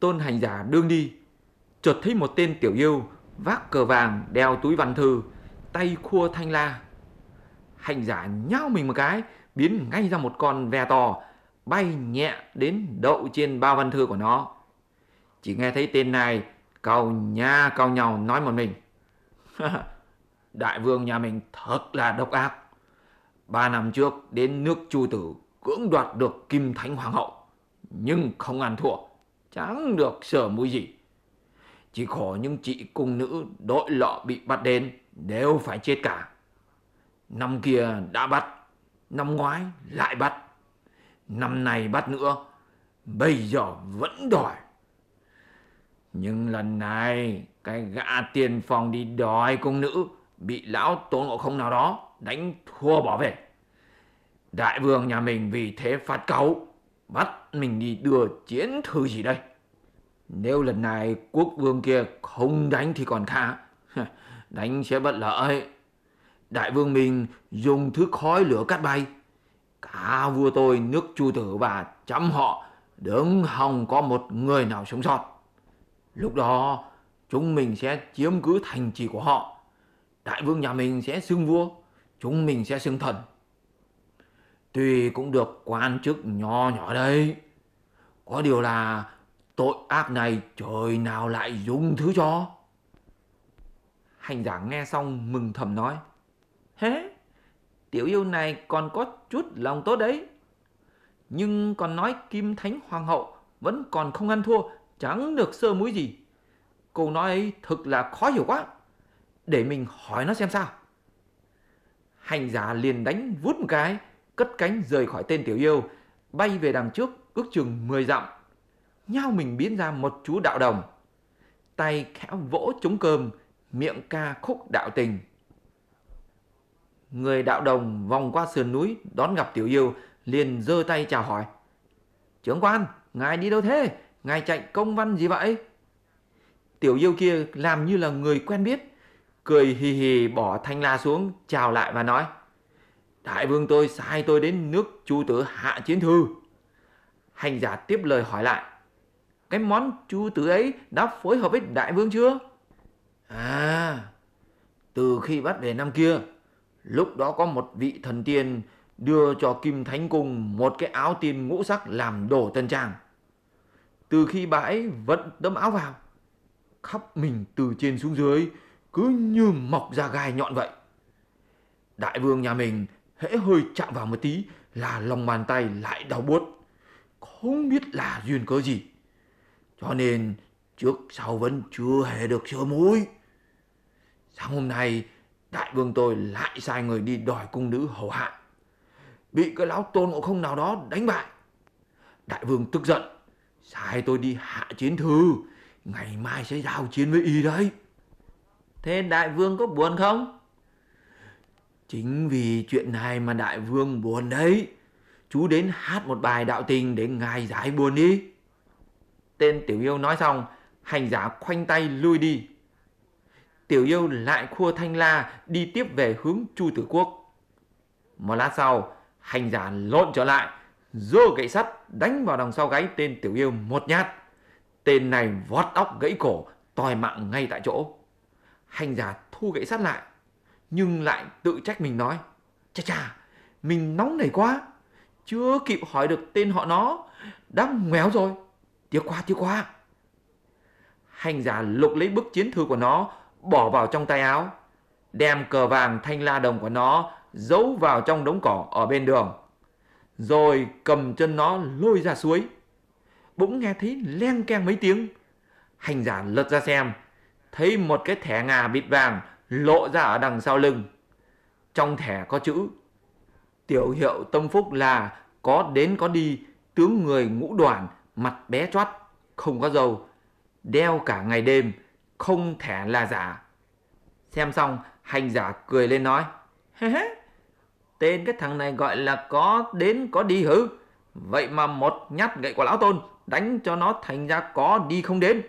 Tôn hành giả đương đi, chợt thấy một tên tiểu yêu vác cờ vàng đeo túi văn thư, tay khua thanh la. Hành giả nhao mình một cái, biến ngay ra một con ve to, bay nhẹ đến đậu trên bao văn thư của nó. Chỉ nghe thấy tên này cầu nha cầu nhau nói một mình. Đại vương nhà mình thật là độc ác. Ba năm trước đến nước Chu Tử cưỡng đoạt được Kim Thánh Hoàng hậu, nhưng không ăn thua, chẳng được sở mũi gì. Chỉ khổ những chị cung nữ đội lọ bị bắt đến đều phải chết cả. Năm kia đã bắt, năm ngoái lại bắt, năm nay bắt nữa, bây giờ vẫn đòi. Nhưng lần này cái gã tiền phòng đi đòi cung nữ bị lão tôn ngộ không nào đó đánh thua bỏ về. Đại vương nhà mình vì thế phát cáu, bắt mình đi đưa chiến thư gì đây? Nếu lần này quốc vương kia không đánh thì còn khá, đánh sẽ bất lợi. Đại vương mình dùng thứ khói lửa cắt bay. Cả vua tôi nước chu tử và chấm họ đứng hòng có một người nào sống sót. Lúc đó chúng mình sẽ chiếm cứ thành trì của họ. Đại vương nhà mình sẽ xưng vua, chúng mình sẽ xưng thần. Tuy cũng được quan chức nho nhỏ đây. Có điều là tội ác này trời nào lại dung thứ cho. Hành giả nghe xong mừng thầm nói. Hế, tiểu yêu này còn có chút lòng tốt đấy. Nhưng còn nói Kim Thánh Hoàng hậu vẫn còn không ăn thua, chẳng được sơ mũi gì. Câu nói ấy thực là khó hiểu quá. Để mình hỏi nó xem sao. Hành giả liền đánh vút một cái, cất cánh rời khỏi tên tiểu yêu, bay về đằng trước ước chừng 10 dặm. Nhau mình biến ra một chú đạo đồng. Tay khẽ vỗ trống cơm, miệng ca khúc đạo tình. Người đạo đồng vòng qua sườn núi đón gặp tiểu yêu, liền giơ tay chào hỏi. Trưởng quan, ngài đi đâu thế? Ngài chạy công văn gì vậy? Tiểu yêu kia làm như là người quen biết, cười hì hì bỏ thanh la xuống, chào lại và nói. Đại vương tôi sai tôi đến nước chu tử hạ chiến thư. Hành giả tiếp lời hỏi lại. Cái món chu tử ấy đã phối hợp với đại vương chưa? À, từ khi bắt về năm kia, lúc đó có một vị thần tiên đưa cho Kim Thánh Cung một cái áo tiên ngũ sắc làm đồ tân trang. Từ khi bà ấy vận tấm áo vào, khắp mình từ trên xuống dưới cứ như mọc ra gai nhọn vậy. Đại vương nhà mình hễ hơi chạm vào một tí là lòng bàn tay lại đau buốt. Không biết là duyên cớ gì. Cho nên trước sau vẫn chưa hề được sửa mũi. Sáng hôm nay, đại vương tôi lại sai người đi đòi cung nữ hầu hạ. Bị cái lão tôn ngộ không nào đó đánh bại. Đại vương tức giận. Sai tôi đi hạ chiến thư. Ngày mai sẽ giao chiến với y đấy. Thế đại vương có buồn không? Chính vì chuyện này mà đại vương buồn đấy. Chú đến hát một bài đạo tình để ngài giải buồn đi. Tên tiểu yêu nói xong, hành giả khoanh tay lui đi. Tiểu yêu lại khua thanh la đi tiếp về hướng Chu Tử Quốc. Một lát sau, hành giả lộn trở lại, giơ gậy sắt đánh vào đằng sau gáy tên tiểu yêu một nhát. Tên này vót óc gãy cổ, tòi mạng ngay tại chỗ. Hành giả thu gậy sắt lại, nhưng lại tự trách mình nói. Chà chà, mình nóng nảy quá, chưa kịp hỏi được tên họ nó, đã ngoéo rồi. Tiếc quá, tiếc quá. Hành giả lục lấy bức chiến thư của nó, bỏ vào trong tay áo, đem cờ vàng thanh la đồng của nó giấu vào trong đống cỏ ở bên đường. Rồi cầm chân nó lôi ra suối. Bỗng nghe thấy len keng mấy tiếng. Hành giả lật ra xem, thấy một cái thẻ ngà bịt vàng lộ ra ở đằng sau lưng. Trong thẻ có chữ Tiểu hiệu tâm phúc là có đến có đi, tướng người ngũ đoàn, mặt bé choắt, không có dầu, đeo cả ngày đêm, không thẻ là giả. Xem xong, hành giả cười lên nói, tên cái thằng này gọi là có đến có đi hử? Vậy mà một nhát gậy của lão tôn đánh cho nó thành ra có đi không đến.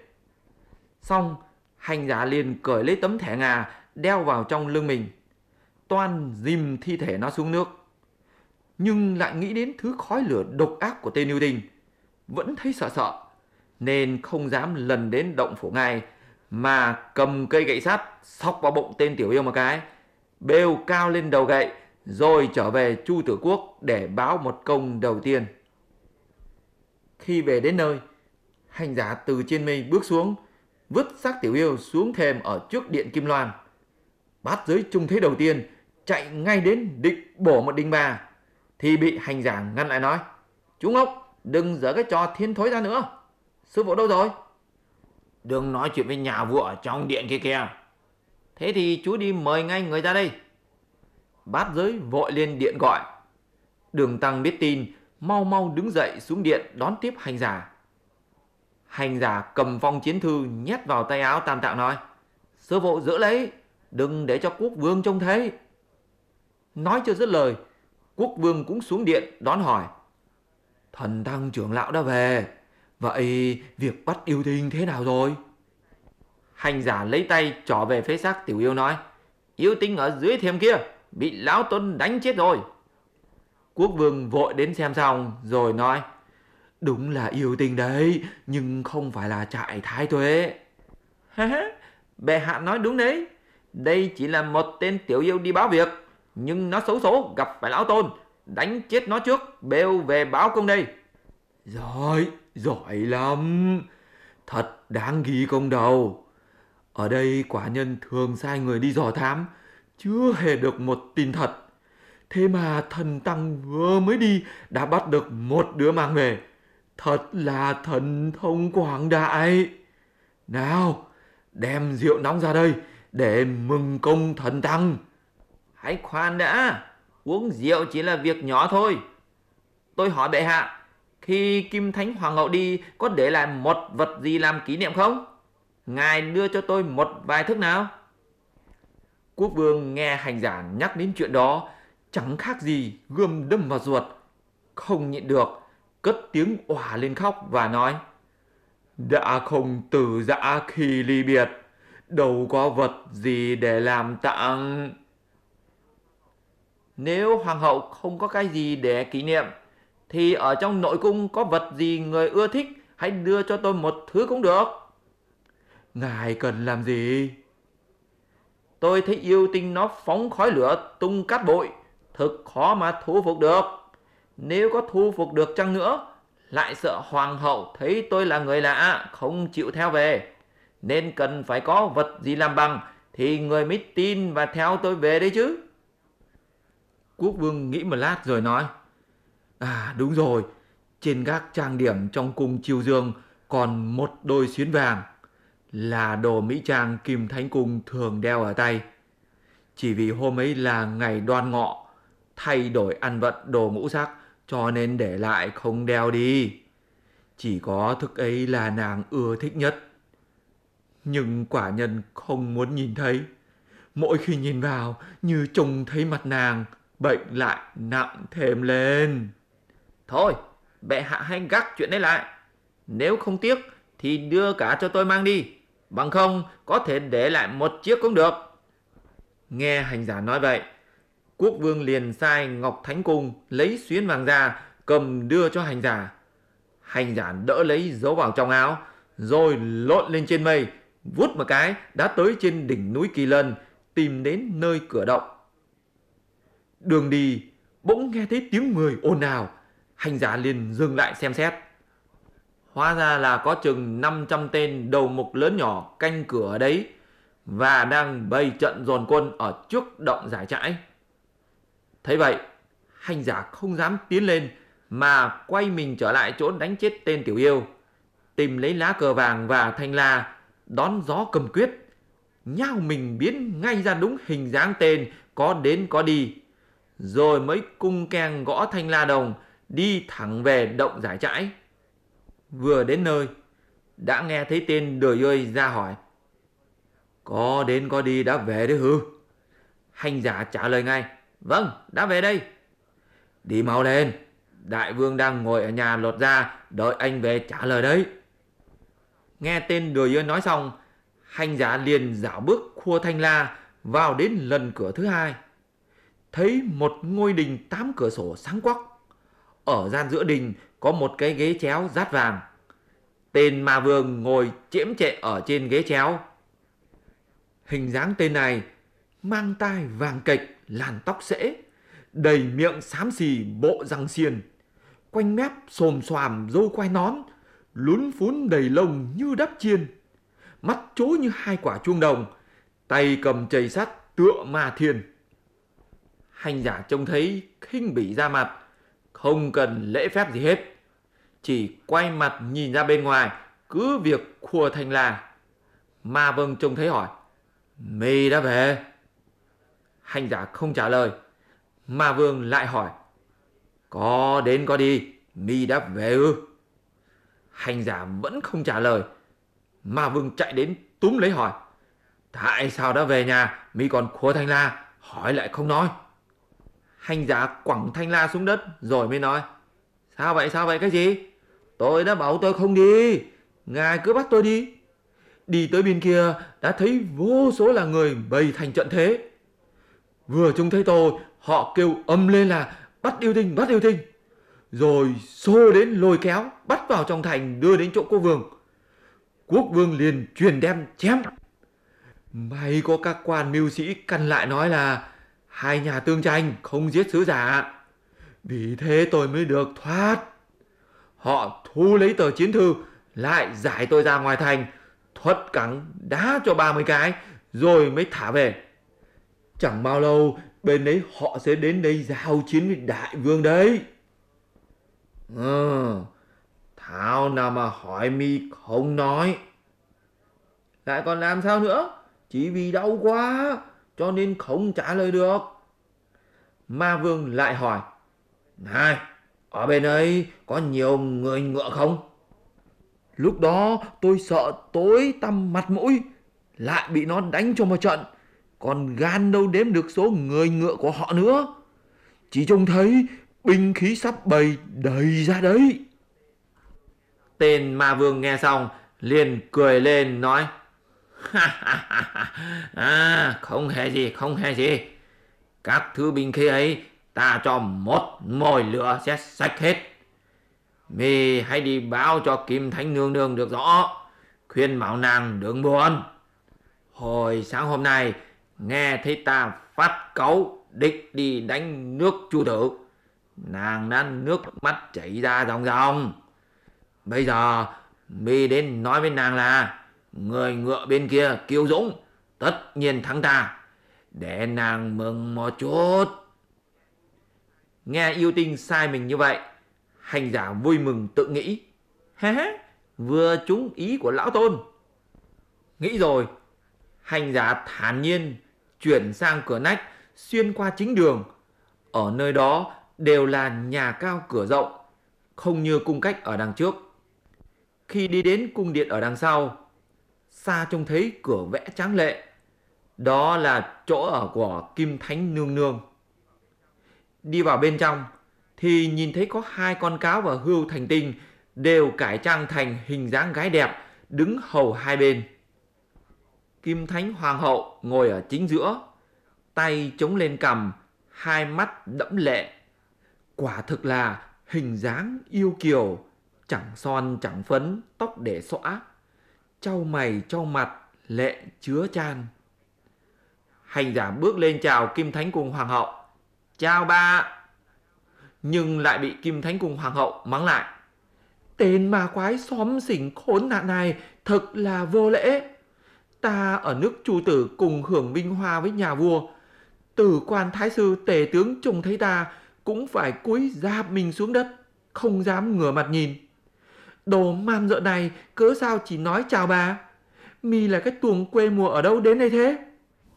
Xong, hành giả liền cởi lấy tấm thẻ ngà đeo vào trong lưng mình. Toan dìm thi thể nó xuống nước. Nhưng lại nghĩ đến thứ khói lửa độc ác của tên yêu Đình. Vẫn thấy sợ sợ. nên không dám lần đến động phủ ngay, mà cầm cây gậy sắt sóc vào bụng tên tiểu yêu một cái, bêu cao lên đầu gậy, rồi trở về chu tử quốc để báo một công đầu tiên khi về đến nơi, hành giả từ trên mây bước xuống, vứt xác tiểu yêu xuống thềm ở trước điện kim loan bát giới trung thế đầu tiên chạy ngay đến định bổ một đinh bà thì bị hành giả ngăn lại nói, chú ngốc, đừng dở cái trò thiên thối ra nữa. Sư phụ đâu rồi? Đừng nói chuyện với nhà vua ở trong điện kia kìa. Thế thì chú đi mời ngay người ra đây. Bát giới vội lên điện gọi. Đường tăng biết tin, mau mau đứng dậy xuống điện đón tiếp hành giả. Hành giả cầm phong chiến thư nhét vào tay áo tam tạo nói, sư phụ giữ lấy đừng để cho quốc vương trông thấy nói chưa dứt lời, quốc vương cũng xuống điện đón hỏi. Thần tăng trưởng lão đã về, vậy việc bắt yêu tinh thế nào rồi? Hành giả lấy tay trỏ về phía xác tiểu yêu nói, yêu tinh ở dưới thềm kia, bị lão tôn đánh chết rồi. Quốc vương vội đến xem xong rồi nói, đúng là yêu tinh đấy, nhưng không phải là trại thái tuế. Bệ hạ nói đúng đấy đây chỉ là một tên tiểu yêu đi báo việc, nhưng nó xấu số gặp phải lão tôn, đánh chết nó trước, bêu về báo công đây. Giỏi giỏi lắm. Thật đáng ghi công đầu. Ở đây quả nhân thường sai người đi dò thám, chưa hề được một tin thật. Thế mà thần tăng vừa mới đi đã bắt được một đứa mang về. Thật là thần thông quảng đại. Nào, đem rượu nóng ra đây để mừng công thần tăng. Hãy khoan đã, uống rượu chỉ là việc nhỏ thôi. Tôi hỏi bệ hạ, khi kim thánh hoàng hậu đi, có để lại một vật gì làm kỷ niệm không? Ngài đưa cho tôi một vài thức nào? Quốc vương nghe hành giả nhắc đến chuyện đó, chẳng khác gì gươm đâm vào ruột. Không nhịn được, cất tiếng òa lên khóc và nói, đã không từ dã khi ly biệt đâu có vật gì để làm tặng. Nếu hoàng hậu không có cái gì để kỷ niệm, thì ở trong nội cung có vật gì người ưa thích, hãy đưa cho tôi một thứ cũng được. Ngài cần làm gì? Tôi thấy yêu tinh nó phóng khói lửa, tung cát bụi, thực khó mà thu phục được. Nếu có thu phục được chăng nữa, lại sợ hoàng hậu thấy tôi là người lạ, không chịu theo về nên cần phải có vật gì làm bằng thì người mới tin và theo tôi về đấy chứ quốc vương nghĩ một lát rồi nói à đúng rồi, trên các trang điểm trong cung chiêu dương còn một đôi xuyến vàng, là đồ mỹ trang kim thánh cung thường đeo ở tay chỉ vì hôm ấy là ngày đoan ngọ, thay đổi ăn vận đồ ngũ sắc, cho nên để lại không đeo đi. Chỉ có thức ấy là nàng ưa thích nhất. Nhưng quả nhân không muốn nhìn thấy. Mỗi khi nhìn vào như trông thấy mặt nàng, bệnh lại nặng thêm lên. Thôi, bệ hạ hãy gác chuyện đấy lại. Nếu không tiếc thì đưa cả cho tôi mang đi. Bằng không có thể để lại một chiếc cũng được. Nghe hành giả nói vậy, quốc vương liền sai Ngọc Thánh Cung lấy xuyến vàng ra, cầm đưa cho hành giả. Hành giả đỡ lấy giấu vào trong áo, rồi lộn lên trên mây, vút một cái đã tới trên đỉnh núi Kỳ Lân, tìm đến nơi cửa động. Đường đi, bỗng nghe thấy tiếng người ồn ào, hành giả liền dừng lại xem xét. Hóa ra là có chừng 500 tên đầu mục lớn nhỏ canh cửa ở đấy và đang bày trận dồn quân ở trước động giải trãi. Thấy vậy, hành giả không dám tiến lên mà quay mình trở lại chỗ đánh chết tên tiểu yêu. Tìm lấy lá cờ vàng và thanh la, đón gió cầm quyết. Nhao mình biến ngay ra đúng hình dáng tên có đến có đi. Rồi mới cung keng gõ thanh la đồng, đi thẳng về động giải trãi. Vừa đến nơi, đã nghe thấy tên đời ơi ra hỏi. Có đến có đi đã về đấy hư. Hành giả trả lời ngay. Vâng, đã về đây. Đi mau lên, đại vương đang ngồi ở nhà lột ra, đợi anh về trả lời đấy. Nghe tên đùa yên nói xong, hành giả liền dạo bước khua thanh la vào đến lần cửa thứ hai. Thấy một ngôi đình tám cửa sổ sáng quắc. Ở gian giữa đình có một cái ghế chéo rát vàng. Tên ma vương ngồi chiếm trệ ở trên ghế chéo. Hình dáng tên này mang tai vàng kịch, làn tóc sễ, đầy miệng xám xì bộ răng xiên, quanh mép xồm xoàm râu quai nón, lún phún đầy lông như đắp chiên, mắt chối như hai quả chuông đồng, tay cầm chày sắt tựa ma thiên. Hành giả trông thấy khinh bỉ ra mặt, không cần lễ phép gì hết. Chỉ quay mặt nhìn ra bên ngoài, cứ việc khua thành là. Ma vâng trông thấy hỏi, mì đã về. Hành giả không trả lời. Ma vương lại hỏi, có đến có đi, mi đã về ư? Hành giả vẫn không trả lời. Ma vương chạy đến túm lấy hỏi, tại sao đã về nhà, mi còn khua thanh la, hỏi lại không nói. Hành giả quẳng thanh la xuống đất rồi mới nói. Sao vậy sao vậy cái gì? Tôi đã bảo tôi không đi. Ngài cứ bắt tôi đi. Đi tới bên kia đã thấy vô số là người bày thành trận thế. Vừa trông thấy tôi họ kêu âm lên là bắt yêu tinh bắt yêu tinh. Rồi xô đến lôi kéo bắt vào trong thành đưa đến chỗ quốc vương. Quốc vương liền truyền đem chém. May có các quan mưu sĩ căn lại nói là hai nhà tương tranh không giết sứ giả. Vì thế tôi mới được thoát. Họ thu lấy tờ chiến thư, lại giải tôi ra ngoài thành, thuật cẳng đá cho 30 cái, rồi mới thả về. Chẳng bao lâu, bên đấy họ sẽ đến đây giao chiến với đại vương đấy. Ừ, Thảo nào mà hỏi mi không nói. Lại còn làm sao nữa? Chỉ vì đau quá, cho nên không trả lời được. Ma Vương lại hỏi, Này, ở bên ấy có nhiều người ngựa không? Lúc đó tôi sợ tối tăm mặt mũi, lại bị nó đánh cho một trận, còn gan đâu đếm được số người ngựa của họ nữa. Chỉ trông thấy binh khí sắp bày đầy ra đấy. Tên ma vương nghe xong liền cười lên nói à, không hề gì, không hề gì. Các thứ binh khí ấy ta cho một mồi lửa sẽ sạch hết. Mì hãy đi báo cho Kim Thánh Nương Nương được rõ, khuyên bảo nàng đừng buồn. Hồi sáng hôm nay, nghe thấy ta phát cấu địch đi đánh nước chu tử. Nàng đã nước mắt chảy ra ròng ròng. Bây giờ, mi đến nói với nàng là Người ngựa bên kia kiêu dũng Tất nhiên thắng ta. Để nàng mừng một chút. Nghe yêu tinh sai mình như vậy Hành giả vui mừng tự nghĩ. Hé Vừa trúng ý của lão tôn. Nghĩ rồi Hành giả thản nhiên Chuyển sang cửa nách Xuyên qua chính đường. Ở nơi đó đều là nhà cao cửa rộng Không như cung cách ở đằng trước Khi đi đến cung điện ở đằng sau xa trông thấy cửa vẽ tráng lệ. Đó là chỗ ở của Kim Thánh Nương Nương. Đi vào bên trong thì nhìn thấy có hai con cáo và hươu thành tinh đều cải trang thành hình dáng gái đẹp đứng hầu hai bên. Kim Thánh Hoàng hậu ngồi ở chính giữa, tay chống lên cằm, hai mắt đẫm lệ. Quả thực là hình dáng yêu kiều, chẳng son chẳng phấn, tóc để xõa trao mày trao mặt, lệ chứa chan. Hành giả bước lên chào Kim Thánh cùng Hoàng hậu. Chào ba! Nhưng lại bị Kim Thánh cùng Hoàng hậu mắng lại. Tên ma quái xóm xỉnh khốn nạn này thật là vô lễ. Ta ở nước Chu Tử cùng hưởng vinh hoa với nhà vua. Tử quan thái sư tề tướng trông thấy ta cũng phải cúi dạp mình xuống đất, không dám ngửa mặt nhìn. Đồ man dợ này cớ sao chỉ nói chào bà Mi là cái tuồng quê mùa ở đâu đến đây thế